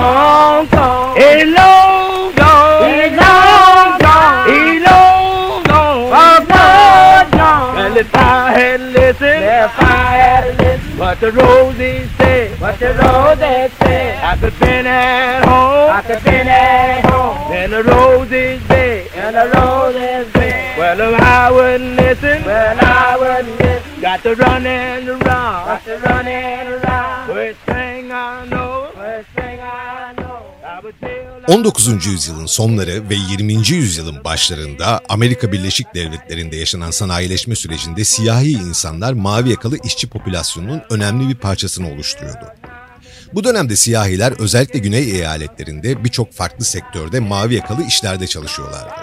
long gone. He's long gone. He's long gone. He's long gone. Long gone. Well, if I had listened, If I had listened what the roses said, what the roses said, I could been at home. I could been at home. Then the roses bed. And the roses said, Well, if I wouldn't listen, well, I wouldn't listen. got to run and around. Got to around. First thing 19. yüzyılın sonları ve 20. yüzyılın başlarında Amerika Birleşik Devletleri'nde yaşanan sanayileşme sürecinde siyahi insanlar mavi yakalı işçi popülasyonunun önemli bir parçasını oluşturuyordu. Bu dönemde siyahiler özellikle güney eyaletlerinde birçok farklı sektörde mavi yakalı işlerde çalışıyorlardı.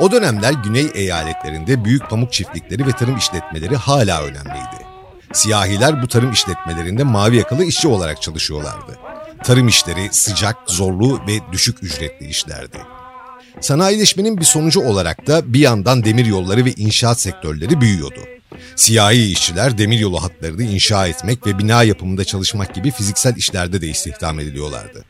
O dönemler güney eyaletlerinde büyük pamuk çiftlikleri ve tarım işletmeleri hala önemliydi. Siyahiler bu tarım işletmelerinde mavi yakalı işçi olarak çalışıyorlardı. Tarım işleri sıcak, zorlu ve düşük ücretli işlerdi. Sanayileşmenin bir sonucu olarak da bir yandan demir yolları ve inşaat sektörleri büyüyordu. Siyahi işçiler demiryolu hatlarını inşa etmek ve bina yapımında çalışmak gibi fiziksel işlerde de istihdam ediliyorlardı.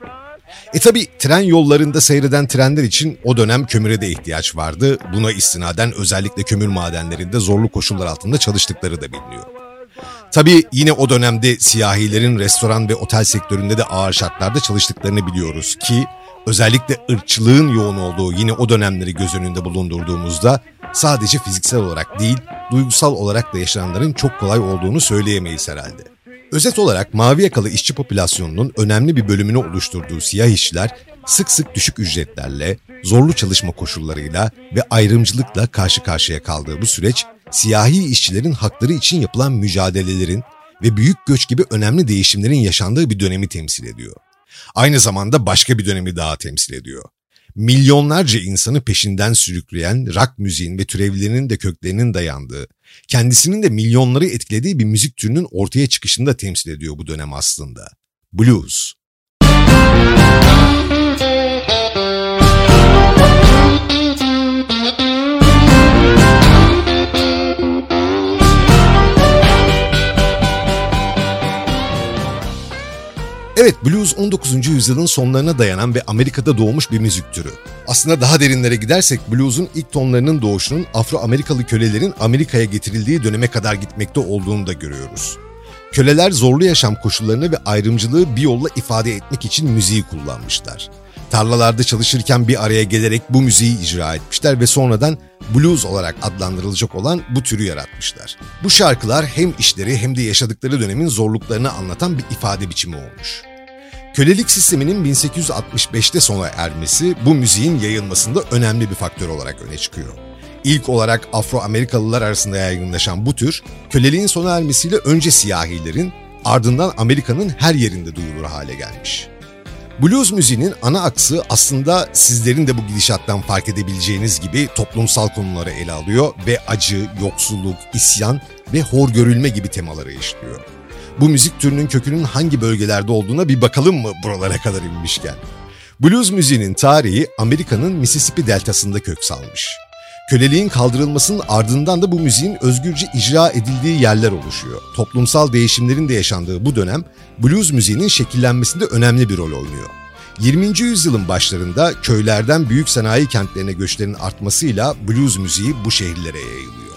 E tabi tren yollarında seyreden trenler için o dönem kömüre de ihtiyaç vardı. Buna istinaden özellikle kömür madenlerinde zorlu koşullar altında çalıştıkları da biliniyor. Tabi yine o dönemde siyahilerin restoran ve otel sektöründe de ağır şartlarda çalıştıklarını biliyoruz ki özellikle ırkçılığın yoğun olduğu yine o dönemleri göz önünde bulundurduğumuzda sadece fiziksel olarak değil duygusal olarak da yaşananların çok kolay olduğunu söyleyemeyiz herhalde. Özet olarak mavi yakalı işçi popülasyonunun önemli bir bölümünü oluşturduğu siyah işçiler sık sık düşük ücretlerle, zorlu çalışma koşullarıyla ve ayrımcılıkla karşı karşıya kaldığı bu süreç, siyahi işçilerin hakları için yapılan mücadelelerin ve büyük göç gibi önemli değişimlerin yaşandığı bir dönemi temsil ediyor. Aynı zamanda başka bir dönemi daha temsil ediyor. Milyonlarca insanı peşinden sürükleyen rock müziğin ve türevlerinin de köklerinin dayandığı, kendisinin de milyonları etkilediği bir müzik türünün ortaya çıkışını da temsil ediyor bu dönem aslında. Blues. Evet, blues 19. yüzyılın sonlarına dayanan ve Amerika'da doğmuş bir müzik türü. Aslında daha derinlere gidersek blues'un ilk tonlarının doğuşunun Afro-Amerikalı kölelerin Amerika'ya getirildiği döneme kadar gitmekte olduğunu da görüyoruz. Köleler zorlu yaşam koşullarını ve ayrımcılığı bir yolla ifade etmek için müziği kullanmışlar. Tarlalarda çalışırken bir araya gelerek bu müziği icra etmişler ve sonradan blues olarak adlandırılacak olan bu türü yaratmışlar. Bu şarkılar hem işleri hem de yaşadıkları dönemin zorluklarını anlatan bir ifade biçimi olmuş. Kölelik sisteminin 1865'te sona ermesi bu müziğin yayılmasında önemli bir faktör olarak öne çıkıyor. İlk olarak Afro-Amerikalılar arasında yaygınlaşan bu tür, köleliğin sona ermesiyle önce siyahilerin, ardından Amerika'nın her yerinde duyulur hale gelmiş. Blues müziğinin ana aksı aslında sizlerin de bu gidişattan fark edebileceğiniz gibi toplumsal konuları ele alıyor ve acı, yoksulluk, isyan ve hor görülme gibi temaları işliyor. Bu müzik türünün kökünün hangi bölgelerde olduğuna bir bakalım mı buralara kadar inmişken? Blues müziğinin tarihi Amerika'nın Mississippi deltasında kök salmış. Köleliğin kaldırılmasının ardından da bu müziğin özgürce icra edildiği yerler oluşuyor. Toplumsal değişimlerin de yaşandığı bu dönem blues müziğinin şekillenmesinde önemli bir rol oynuyor. 20. yüzyılın başlarında köylerden büyük sanayi kentlerine göçlerin artmasıyla blues müziği bu şehirlere yayılıyor.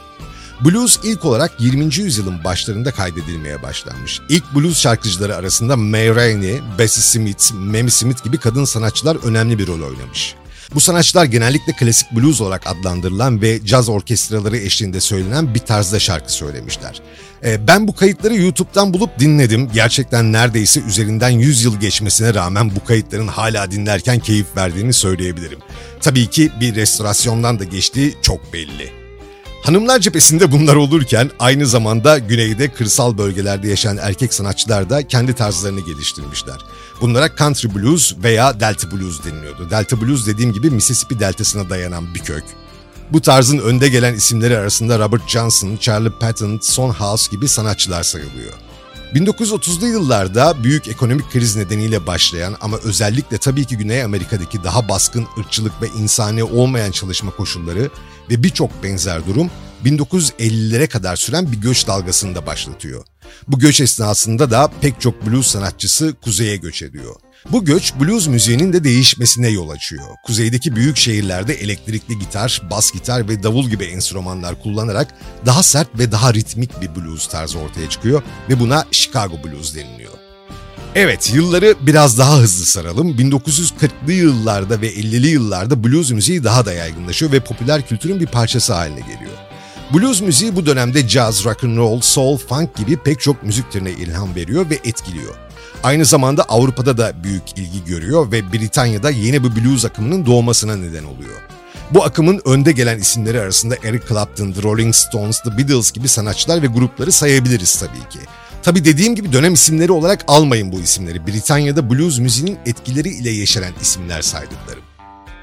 Blues ilk olarak 20. yüzyılın başlarında kaydedilmeye başlanmış. İlk blues şarkıcıları arasında May Rainey, Bessie Smith, Mamie Smith gibi kadın sanatçılar önemli bir rol oynamış. Bu sanatçılar genellikle klasik blues olarak adlandırılan ve caz orkestraları eşliğinde söylenen bir tarzda şarkı söylemişler. Ee, ben bu kayıtları YouTube'dan bulup dinledim. Gerçekten neredeyse üzerinden 100 yıl geçmesine rağmen bu kayıtların hala dinlerken keyif verdiğini söyleyebilirim. Tabii ki bir restorasyondan da geçtiği çok belli. Hanımlar cephesinde bunlar olurken aynı zamanda güneyde kırsal bölgelerde yaşayan erkek sanatçılar da kendi tarzlarını geliştirmişler. Bunlara country blues veya delta blues deniliyordu. Delta blues dediğim gibi Mississippi deltasına dayanan bir kök. Bu tarzın önde gelen isimleri arasında Robert Johnson, Charlie Patton, Son House gibi sanatçılar sayılıyor. 1930'lu yıllarda büyük ekonomik kriz nedeniyle başlayan ama özellikle tabii ki Güney Amerika'daki daha baskın ırkçılık ve insani olmayan çalışma koşulları ve birçok benzer durum 1950'lere kadar süren bir göç dalgasını da başlatıyor. Bu göç esnasında da pek çok blues sanatçısı kuzeye göç ediyor. Bu göç blues müziğinin de değişmesine yol açıyor. Kuzeydeki büyük şehirlerde elektrikli gitar, bas gitar ve davul gibi enstrümanlar kullanarak daha sert ve daha ritmik bir blues tarzı ortaya çıkıyor ve buna Chicago Blues deniliyor. Evet, yılları biraz daha hızlı saralım. 1940'lı yıllarda ve 50'li yıllarda blues müziği daha da yaygınlaşıyor ve popüler kültürün bir parçası haline geliyor. Blues müziği bu dönemde jazz, rock and roll, soul, funk gibi pek çok müzik türüne ilham veriyor ve etkiliyor. Aynı zamanda Avrupa'da da büyük ilgi görüyor ve Britanya'da yeni bir blues akımının doğmasına neden oluyor. Bu akımın önde gelen isimleri arasında Eric Clapton, The Rolling Stones, The Beatles gibi sanatçılar ve grupları sayabiliriz tabii ki. Tabii dediğim gibi dönem isimleri olarak almayın bu isimleri. Britanya'da blues müziğinin etkileri ile yeşeren isimler saydıklarım.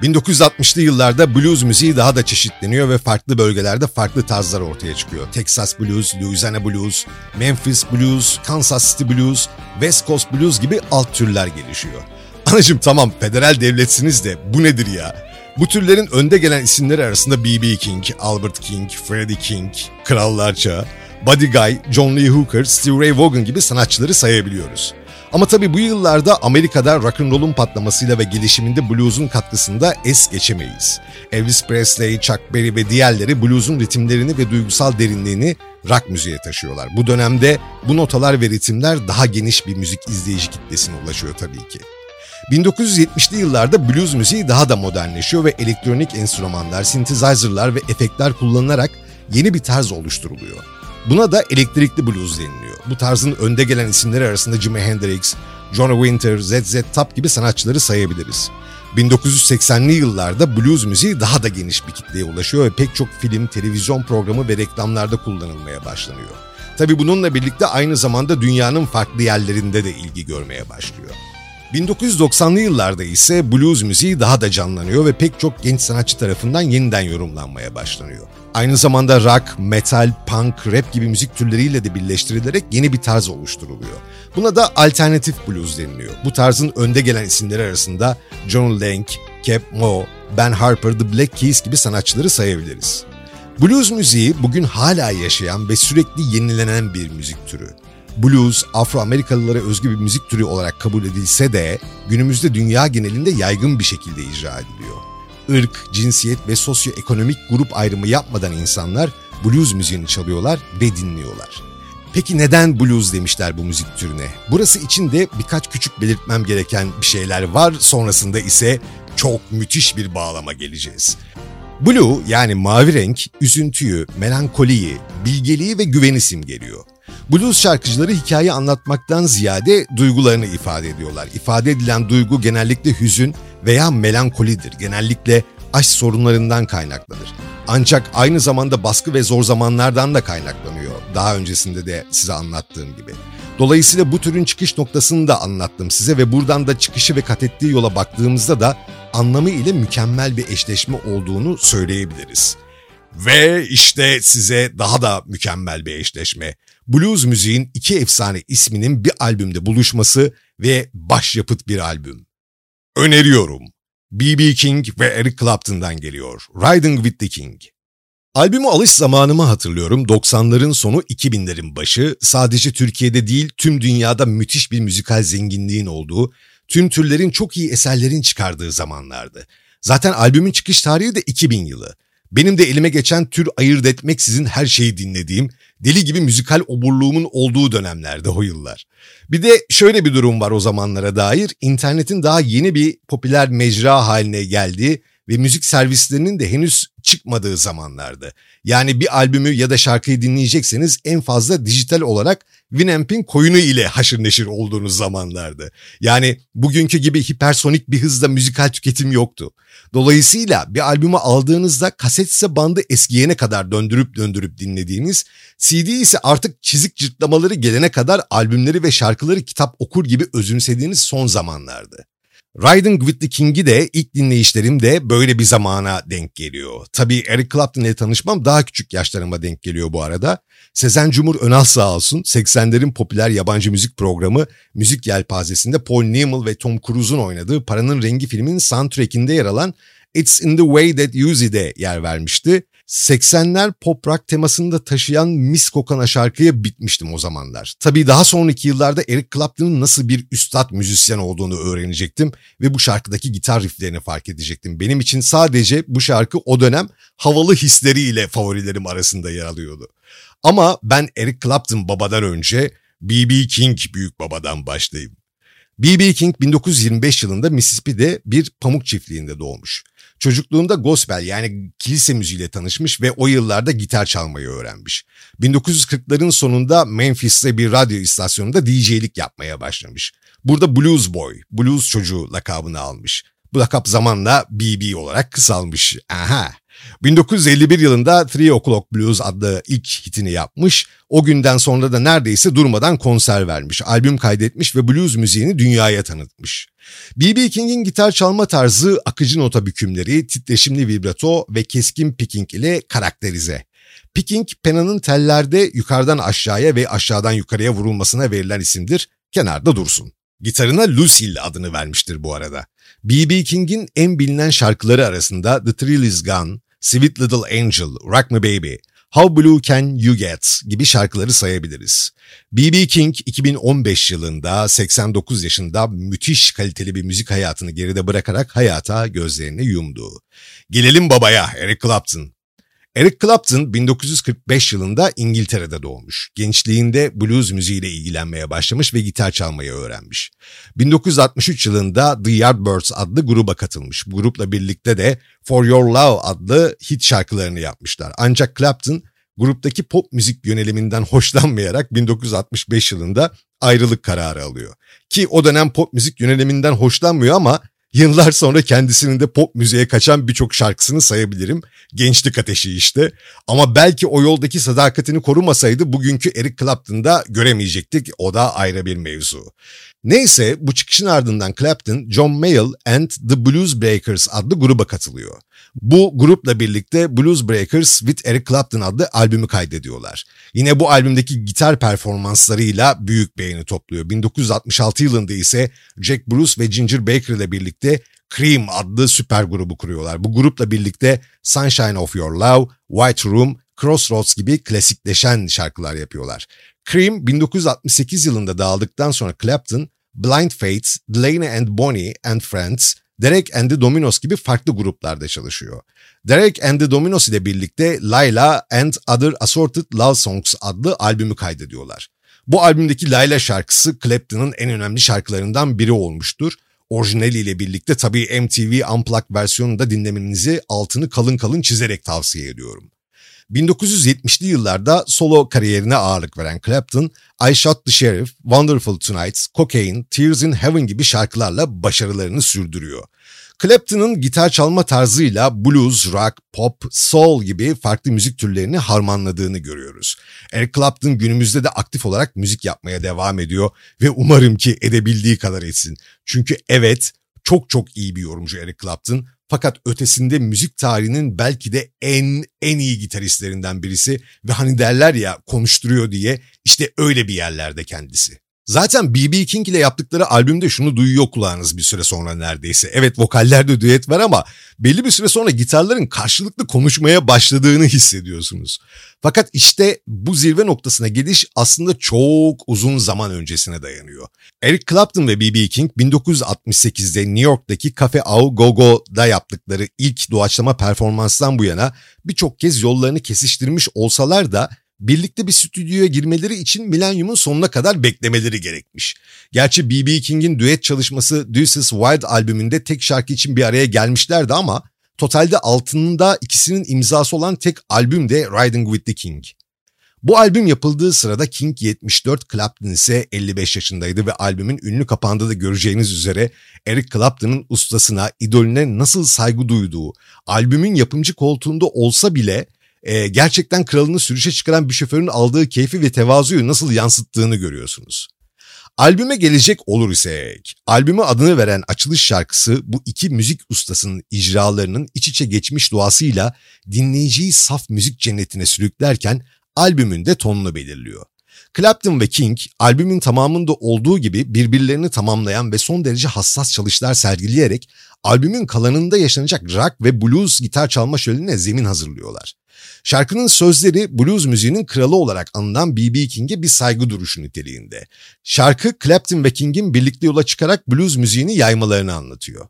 1960'lı yıllarda blues müziği daha da çeşitleniyor ve farklı bölgelerde farklı tarzlar ortaya çıkıyor. Texas Blues, Louisiana Blues, Memphis Blues, Kansas City Blues, West Coast Blues gibi alt türler gelişiyor. Anacım tamam federal devletsiniz de bu nedir ya? Bu türlerin önde gelen isimleri arasında B.B. King, Albert King, Freddie King, Krallar Çağı, Buddy Guy, John Lee Hooker, Steve Ray Vaughan gibi sanatçıları sayabiliyoruz. Ama tabii bu yıllarda Amerika'da rock'n'roll'un patlamasıyla ve gelişiminde blues'un katkısında es geçemeyiz. Elvis Presley, Chuck Berry ve diğerleri blues'un ritimlerini ve duygusal derinliğini rock müziğe taşıyorlar. Bu dönemde bu notalar ve ritimler daha geniş bir müzik izleyici kitlesine ulaşıyor tabii ki. 1970'li yıllarda blues müziği daha da modernleşiyor ve elektronik enstrümanlar, synthesizer'lar ve efektler kullanılarak yeni bir tarz oluşturuluyor. Buna da elektrikli blues deniliyor. Bu tarzın önde gelen isimleri arasında Jimi Hendrix, Johnny Winter, ZZ Top gibi sanatçıları sayabiliriz. 1980'li yıllarda blues müziği daha da geniş bir kitleye ulaşıyor ve pek çok film, televizyon programı ve reklamlarda kullanılmaya başlanıyor. Tabi bununla birlikte aynı zamanda dünyanın farklı yerlerinde de ilgi görmeye başlıyor. 1990'lı yıllarda ise blues müziği daha da canlanıyor ve pek çok genç sanatçı tarafından yeniden yorumlanmaya başlanıyor. Aynı zamanda rock, metal, punk, rap gibi müzik türleriyle de birleştirilerek yeni bir tarz oluşturuluyor. Buna da alternatif blues deniliyor. Bu tarzın önde gelen isimleri arasında John Lang, Cap Mo, Ben Harper, The Black Keys gibi sanatçıları sayabiliriz. Blues müziği bugün hala yaşayan ve sürekli yenilenen bir müzik türü. Blues, Afro-Amerikalılara özgü bir müzik türü olarak kabul edilse de günümüzde dünya genelinde yaygın bir şekilde icra ediliyor. Irk, cinsiyet ve sosyoekonomik grup ayrımı yapmadan insanlar blues müziğini çalıyorlar ve dinliyorlar. Peki neden blues demişler bu müzik türüne? Burası için de birkaç küçük belirtmem gereken bir şeyler var. Sonrasında ise çok müthiş bir bağlama geleceğiz. Blue yani mavi renk üzüntüyü, melankoliyi, bilgeliği ve güveni simgeliyor. Blues şarkıcıları hikaye anlatmaktan ziyade duygularını ifade ediyorlar. İfade edilen duygu genellikle hüzün veya melankolidir. Genellikle aşk sorunlarından kaynaklanır. Ancak aynı zamanda baskı ve zor zamanlardan da kaynaklanıyor. Daha öncesinde de size anlattığım gibi. Dolayısıyla bu türün çıkış noktasını da anlattım size ve buradan da çıkışı ve kat ettiği yola baktığımızda da anlamı ile mükemmel bir eşleşme olduğunu söyleyebiliriz. Ve işte size daha da mükemmel bir eşleşme. Blues müziğin iki efsane isminin bir albümde buluşması ve başyapıt bir albüm. Öneriyorum. B.B. King ve Eric Clapton'dan geliyor. Riding with the King. Albümü alış zamanımı hatırlıyorum. 90'ların sonu 2000'lerin başı. Sadece Türkiye'de değil tüm dünyada müthiş bir müzikal zenginliğin olduğu, tüm türlerin çok iyi eserlerin çıkardığı zamanlardı. Zaten albümün çıkış tarihi de 2000 yılı. Benim de elime geçen tür ayırt etmeksizin her şeyi dinlediğim, deli gibi müzikal oburluğumun olduğu dönemlerde o yıllar. Bir de şöyle bir durum var o zamanlara dair. internetin daha yeni bir popüler mecra haline geldiği ve müzik servislerinin de henüz çıkmadığı zamanlardı. Yani bir albümü ya da şarkıyı dinleyecekseniz en fazla dijital olarak Winamp'in koyunu ile haşır neşir olduğunuz zamanlardı. Yani bugünkü gibi hipersonik bir hızda müzikal tüketim yoktu. Dolayısıyla bir albümü aldığınızda kaset ise bandı eskiyene kadar döndürüp döndürüp dinlediğiniz, CD ise artık çizik cırtlamaları gelene kadar albümleri ve şarkıları kitap okur gibi özümsediğiniz son zamanlardı. Riding with the King'i de ilk dinleyişlerimde böyle bir zamana denk geliyor. Tabii Eric Clapton ile tanışmam daha küçük yaşlarıma denk geliyor bu arada. Sezen Cumhur Önal sağ olsun 80'lerin popüler yabancı müzik programı Müzik Yelpazesi'nde Paul Newman ve Tom Cruise'un oynadığı Paranın Rengi filminin soundtrack'inde yer alan It's in the Way That You See'de yer vermişti. 80'ler pop rock temasını da taşıyan mis kokan şarkıya bitmiştim o zamanlar. Tabii daha sonraki yıllarda Eric Clapton'ın nasıl bir üstad müzisyen olduğunu öğrenecektim ve bu şarkıdaki gitar rifflerini fark edecektim. Benim için sadece bu şarkı o dönem havalı hisleriyle favorilerim arasında yer alıyordu. Ama ben Eric Clapton babadan önce B.B. King büyük babadan başlayayım. B.B. King 1925 yılında Mississippi'de bir pamuk çiftliğinde doğmuş. Çocukluğunda gospel yani kilise müziğiyle tanışmış ve o yıllarda gitar çalmayı öğrenmiş. 1940'ların sonunda Memphis'te bir radyo istasyonunda DJ'lik yapmaya başlamış. Burada Blues Boy, Blues çocuğu lakabını almış. Bu lakap zamanla BB olarak kısalmış. Aha. 1951 yılında Three O'Clock Blues adlı ilk hitini yapmış. O günden sonra da neredeyse durmadan konser vermiş, albüm kaydetmiş ve blues müziğini dünyaya tanıtmış. B.B. King'in gitar çalma tarzı akıcı nota bükümleri, titreşimli vibrato ve keskin picking ile karakterize. Picking, penanın tellerde yukarıdan aşağıya ve aşağıdan yukarıya vurulmasına verilen isimdir. Kenarda dursun. Gitarına Lucille adını vermiştir bu arada. B.B. King'in en bilinen şarkıları arasında The Thrill Is Gone, Sweet Little Angel, Rock Me Baby, How Blue Can You Get gibi şarkıları sayabiliriz. B.B. King 2015 yılında 89 yaşında müthiş kaliteli bir müzik hayatını geride bırakarak hayata gözlerini yumdu. Gelelim babaya Eric Clapton. Eric Clapton 1945 yılında İngiltere'de doğmuş. Gençliğinde blues müziğiyle ilgilenmeye başlamış ve gitar çalmayı öğrenmiş. 1963 yılında The Yardbirds adlı gruba katılmış. Bu grupla birlikte de For Your Love adlı hit şarkılarını yapmışlar. Ancak Clapton gruptaki pop müzik yöneliminden hoşlanmayarak 1965 yılında ayrılık kararı alıyor. Ki o dönem pop müzik yöneliminden hoşlanmıyor ama Yıllar sonra kendisinin de pop müziğe kaçan birçok şarkısını sayabilirim. Gençlik ateşi işte. Ama belki o yoldaki sadakatini korumasaydı bugünkü Eric Clapton'da göremeyecektik. O da ayrı bir mevzu. Neyse bu çıkışın ardından Clapton, John Mayall and the Blues Breakers adlı gruba katılıyor. Bu grupla birlikte Blues Breakers with Eric Clapton adlı albümü kaydediyorlar. Yine bu albümdeki gitar performanslarıyla büyük beğeni topluyor. 1966 yılında ise Jack Bruce ve Ginger Baker ile birlikte Cream adlı süper grubu kuruyorlar. Bu grupla birlikte Sunshine of Your Love, White Room, Crossroads gibi klasikleşen şarkılar yapıyorlar. Cream 1968 yılında dağıldıktan sonra Clapton, Blind Fates, Delaney and Bonnie and Friends, Derek and the Dominos gibi farklı gruplarda çalışıyor. Derek and the Dominos ile birlikte Layla and Other Assorted Love Songs adlı albümü kaydediyorlar. Bu albümdeki Layla şarkısı Clapton'ın en önemli şarkılarından biri olmuştur. Orijinaliyle birlikte tabii MTV Unplugged versiyonunu da dinlemenizi altını kalın kalın çizerek tavsiye ediyorum. 1970'li yıllarda solo kariyerine ağırlık veren Clapton, I Shot the Sheriff, Wonderful Tonight, Cocaine, Tears in Heaven gibi şarkılarla başarılarını sürdürüyor. Clapton'ın gitar çalma tarzıyla blues, rock, pop, soul gibi farklı müzik türlerini harmanladığını görüyoruz. Eric Clapton günümüzde de aktif olarak müzik yapmaya devam ediyor ve umarım ki edebildiği kadar etsin. Çünkü evet çok çok iyi bir yorumcu Eric Clapton fakat ötesinde müzik tarihinin belki de en en iyi gitaristlerinden birisi ve hani derler ya konuşturuyor diye işte öyle bir yerlerde kendisi. Zaten B.B. King ile yaptıkları albümde şunu duyuyor kulağınız bir süre sonra neredeyse. Evet vokallerde düet var ama belli bir süre sonra gitarların karşılıklı konuşmaya başladığını hissediyorsunuz. Fakat işte bu zirve noktasına geliş aslında çok uzun zaman öncesine dayanıyor. Eric Clapton ve B.B. King 1968'de New York'taki Cafe Au Go Go'da yaptıkları ilk doğaçlama performanstan bu yana birçok kez yollarını kesiştirmiş olsalar da birlikte bir stüdyoya girmeleri için milenyumun sonuna kadar beklemeleri gerekmiş. Gerçi B.B. King'in düet çalışması Is Wild albümünde tek şarkı için bir araya gelmişlerdi ama totalde altında ikisinin imzası olan tek albüm de Riding With The King. Bu albüm yapıldığı sırada King 74, Clapton ise 55 yaşındaydı ve albümün ünlü kapağında da göreceğiniz üzere Eric Clapton'ın ustasına, idolüne nasıl saygı duyduğu, albümün yapımcı koltuğunda olsa bile e, gerçekten kralını sürüşe çıkaran bir şoförün aldığı keyfi ve tevazuyu nasıl yansıttığını görüyorsunuz. Albüme gelecek olur isek, albüme adını veren açılış şarkısı bu iki müzik ustasının icralarının iç içe geçmiş doğasıyla dinleyiciyi saf müzik cennetine sürüklerken albümün de tonunu belirliyor. Clapton ve King albümün tamamında olduğu gibi birbirlerini tamamlayan ve son derece hassas çalışlar sergileyerek albümün kalanında yaşanacak rock ve blues gitar çalma şölenine zemin hazırlıyorlar. Şarkının sözleri blues müziğinin kralı olarak anılan B.B. King'e bir saygı duruşu niteliğinde. Şarkı Clapton ve King'in birlikte yola çıkarak blues müziğini yaymalarını anlatıyor.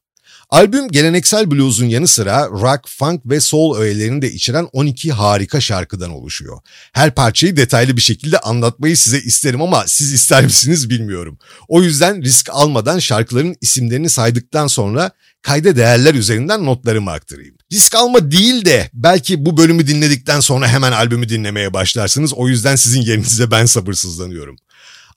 Albüm geleneksel blues'un yanı sıra rock, funk ve soul öğelerini de içeren 12 harika şarkıdan oluşuyor. Her parçayı detaylı bir şekilde anlatmayı size isterim ama siz ister misiniz bilmiyorum. O yüzden risk almadan şarkıların isimlerini saydıktan sonra kayda değerler üzerinden notlarımı aktarayım. Risk alma değil de belki bu bölümü dinledikten sonra hemen albümü dinlemeye başlarsınız. O yüzden sizin yerinize ben sabırsızlanıyorum.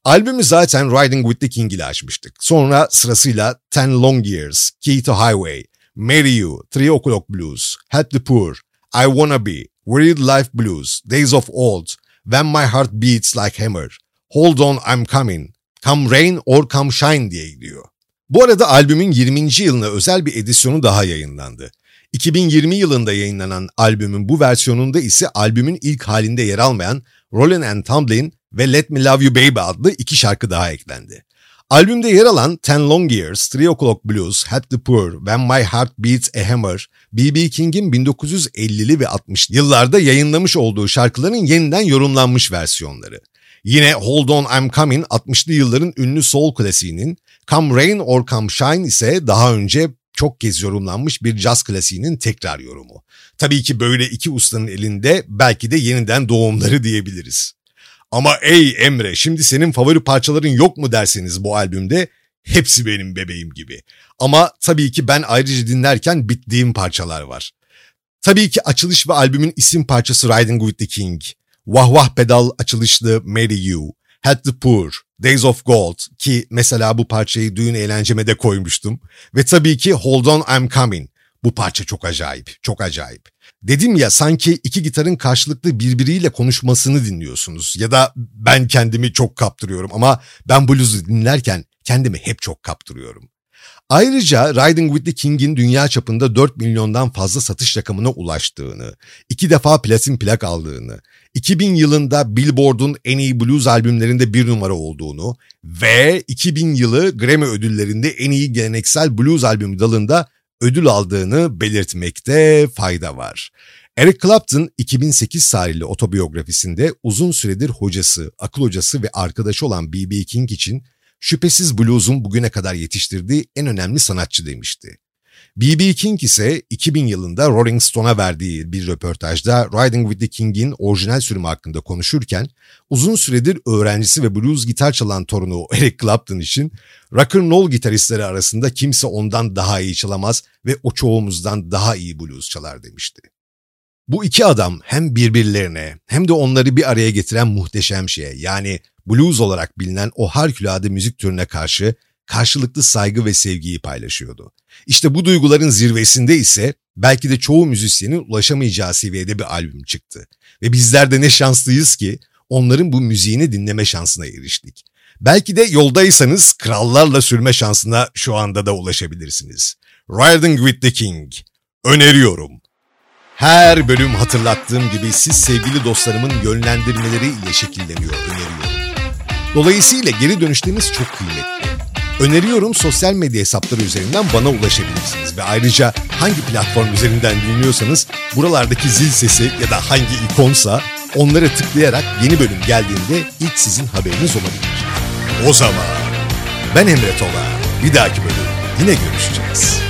Albümü zaten Riding with the King ile açmıştık. Sonra sırasıyla Ten Long Years, Key to Highway, Marry You, Three O'Clock Blues, Help the Poor, I Wanna Be, Weird Life Blues, Days of Old, When My Heart Beats Like Hammer, Hold On I'm Coming, Come Rain or Come Shine diye gidiyor. Bu arada albümün 20. yılına özel bir edisyonu daha yayınlandı. 2020 yılında yayınlanan albümün bu versiyonunda ise albümün ilk halinde yer almayan Rollin' and Tumbling ve Let Me Love You Baby adlı iki şarkı daha eklendi. Albümde yer alan Ten Long Years, Three O'Clock Blues, Help the Poor, When My Heart Beats a Hammer, B.B. King'in 1950'li ve 60'lı yıllarda yayınlamış olduğu şarkıların yeniden yorumlanmış versiyonları. Yine Hold On I'm Coming 60'lı yılların ünlü soul klasiğinin, Come Rain or Come Shine ise daha önce çok kez yorumlanmış bir caz klasiğinin tekrar yorumu. Tabii ki böyle iki ustanın elinde belki de yeniden doğumları diyebiliriz. Ama ey Emre şimdi senin favori parçaların yok mu derseniz bu albümde hepsi benim bebeğim gibi. Ama tabii ki ben ayrıca dinlerken bittiğim parçalar var. Tabii ki açılış ve albümün isim parçası Riding with the King, Vah Vah Pedal açılışlı Marry You, Help the Poor, Days of Gold ki mesela bu parçayı düğün eğlenceme de koymuştum ve tabii ki Hold On I'm Coming. Bu parça çok acayip, çok acayip. Dedim ya sanki iki gitarın karşılıklı birbiriyle konuşmasını dinliyorsunuz ya da ben kendimi çok kaptırıyorum ama ben blues'u dinlerken kendimi hep çok kaptırıyorum. Ayrıca Riding with the King'in dünya çapında 4 milyondan fazla satış rakamına ulaştığını, iki defa platin plak aldığını, 2000 yılında Billboard'un en iyi blues albümlerinde bir numara olduğunu ve 2000 yılı Grammy ödüllerinde en iyi geleneksel blues albümü dalında ödül aldığını belirtmekte fayda var. Eric Clapton 2008 tarihli otobiyografisinde uzun süredir hocası, akıl hocası ve arkadaşı olan B.B. King için şüphesiz blues'un bugüne kadar yetiştirdiği en önemli sanatçı demişti. B.B. King ise 2000 yılında Rolling Stone'a verdiği bir röportajda Riding with the King'in orijinal sürümü hakkında konuşurken uzun süredir öğrencisi ve blues gitar çalan torunu Eric Clapton için rock and roll gitaristleri arasında kimse ondan daha iyi çalamaz ve o çoğumuzdan daha iyi blues çalar demişti. Bu iki adam hem birbirlerine hem de onları bir araya getiren muhteşem şeye yani blues olarak bilinen o harikulade müzik türüne karşı karşılıklı saygı ve sevgiyi paylaşıyordu. İşte bu duyguların zirvesinde ise belki de çoğu müzisyenin ulaşamayacağı seviyede bir albüm çıktı. Ve bizler de ne şanslıyız ki onların bu müziğini dinleme şansına eriştik. Belki de yoldaysanız krallarla sürme şansına şu anda da ulaşabilirsiniz. Riding with the King. Öneriyorum. Her bölüm hatırlattığım gibi siz sevgili dostlarımın yönlendirmeleri ile şekilleniyor öneriyorum. Dolayısıyla geri dönüşleriniz çok kıymetli. Öneriyorum sosyal medya hesapları üzerinden bana ulaşabilirsiniz ve ayrıca hangi platform üzerinden dinliyorsanız buralardaki zil sesi ya da hangi ikonsa onlara tıklayarak yeni bölüm geldiğinde ilk sizin haberiniz olabilir. O zaman ben Emre Tola. Bir dahaki bölüm yine görüşeceğiz.